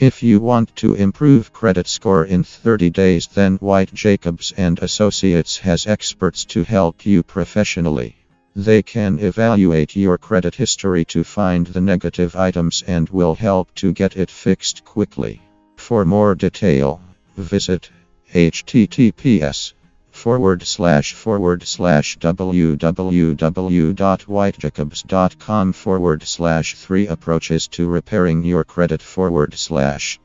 If you want to improve credit score in 30 days, then White Jacobs and Associates has experts to help you professionally. They can evaluate your credit history to find the negative items and will help to get it fixed quickly. For more detail, visit https forward slash forward slash www.whitejacobs.com forward slash three approaches to repairing your credit forward slash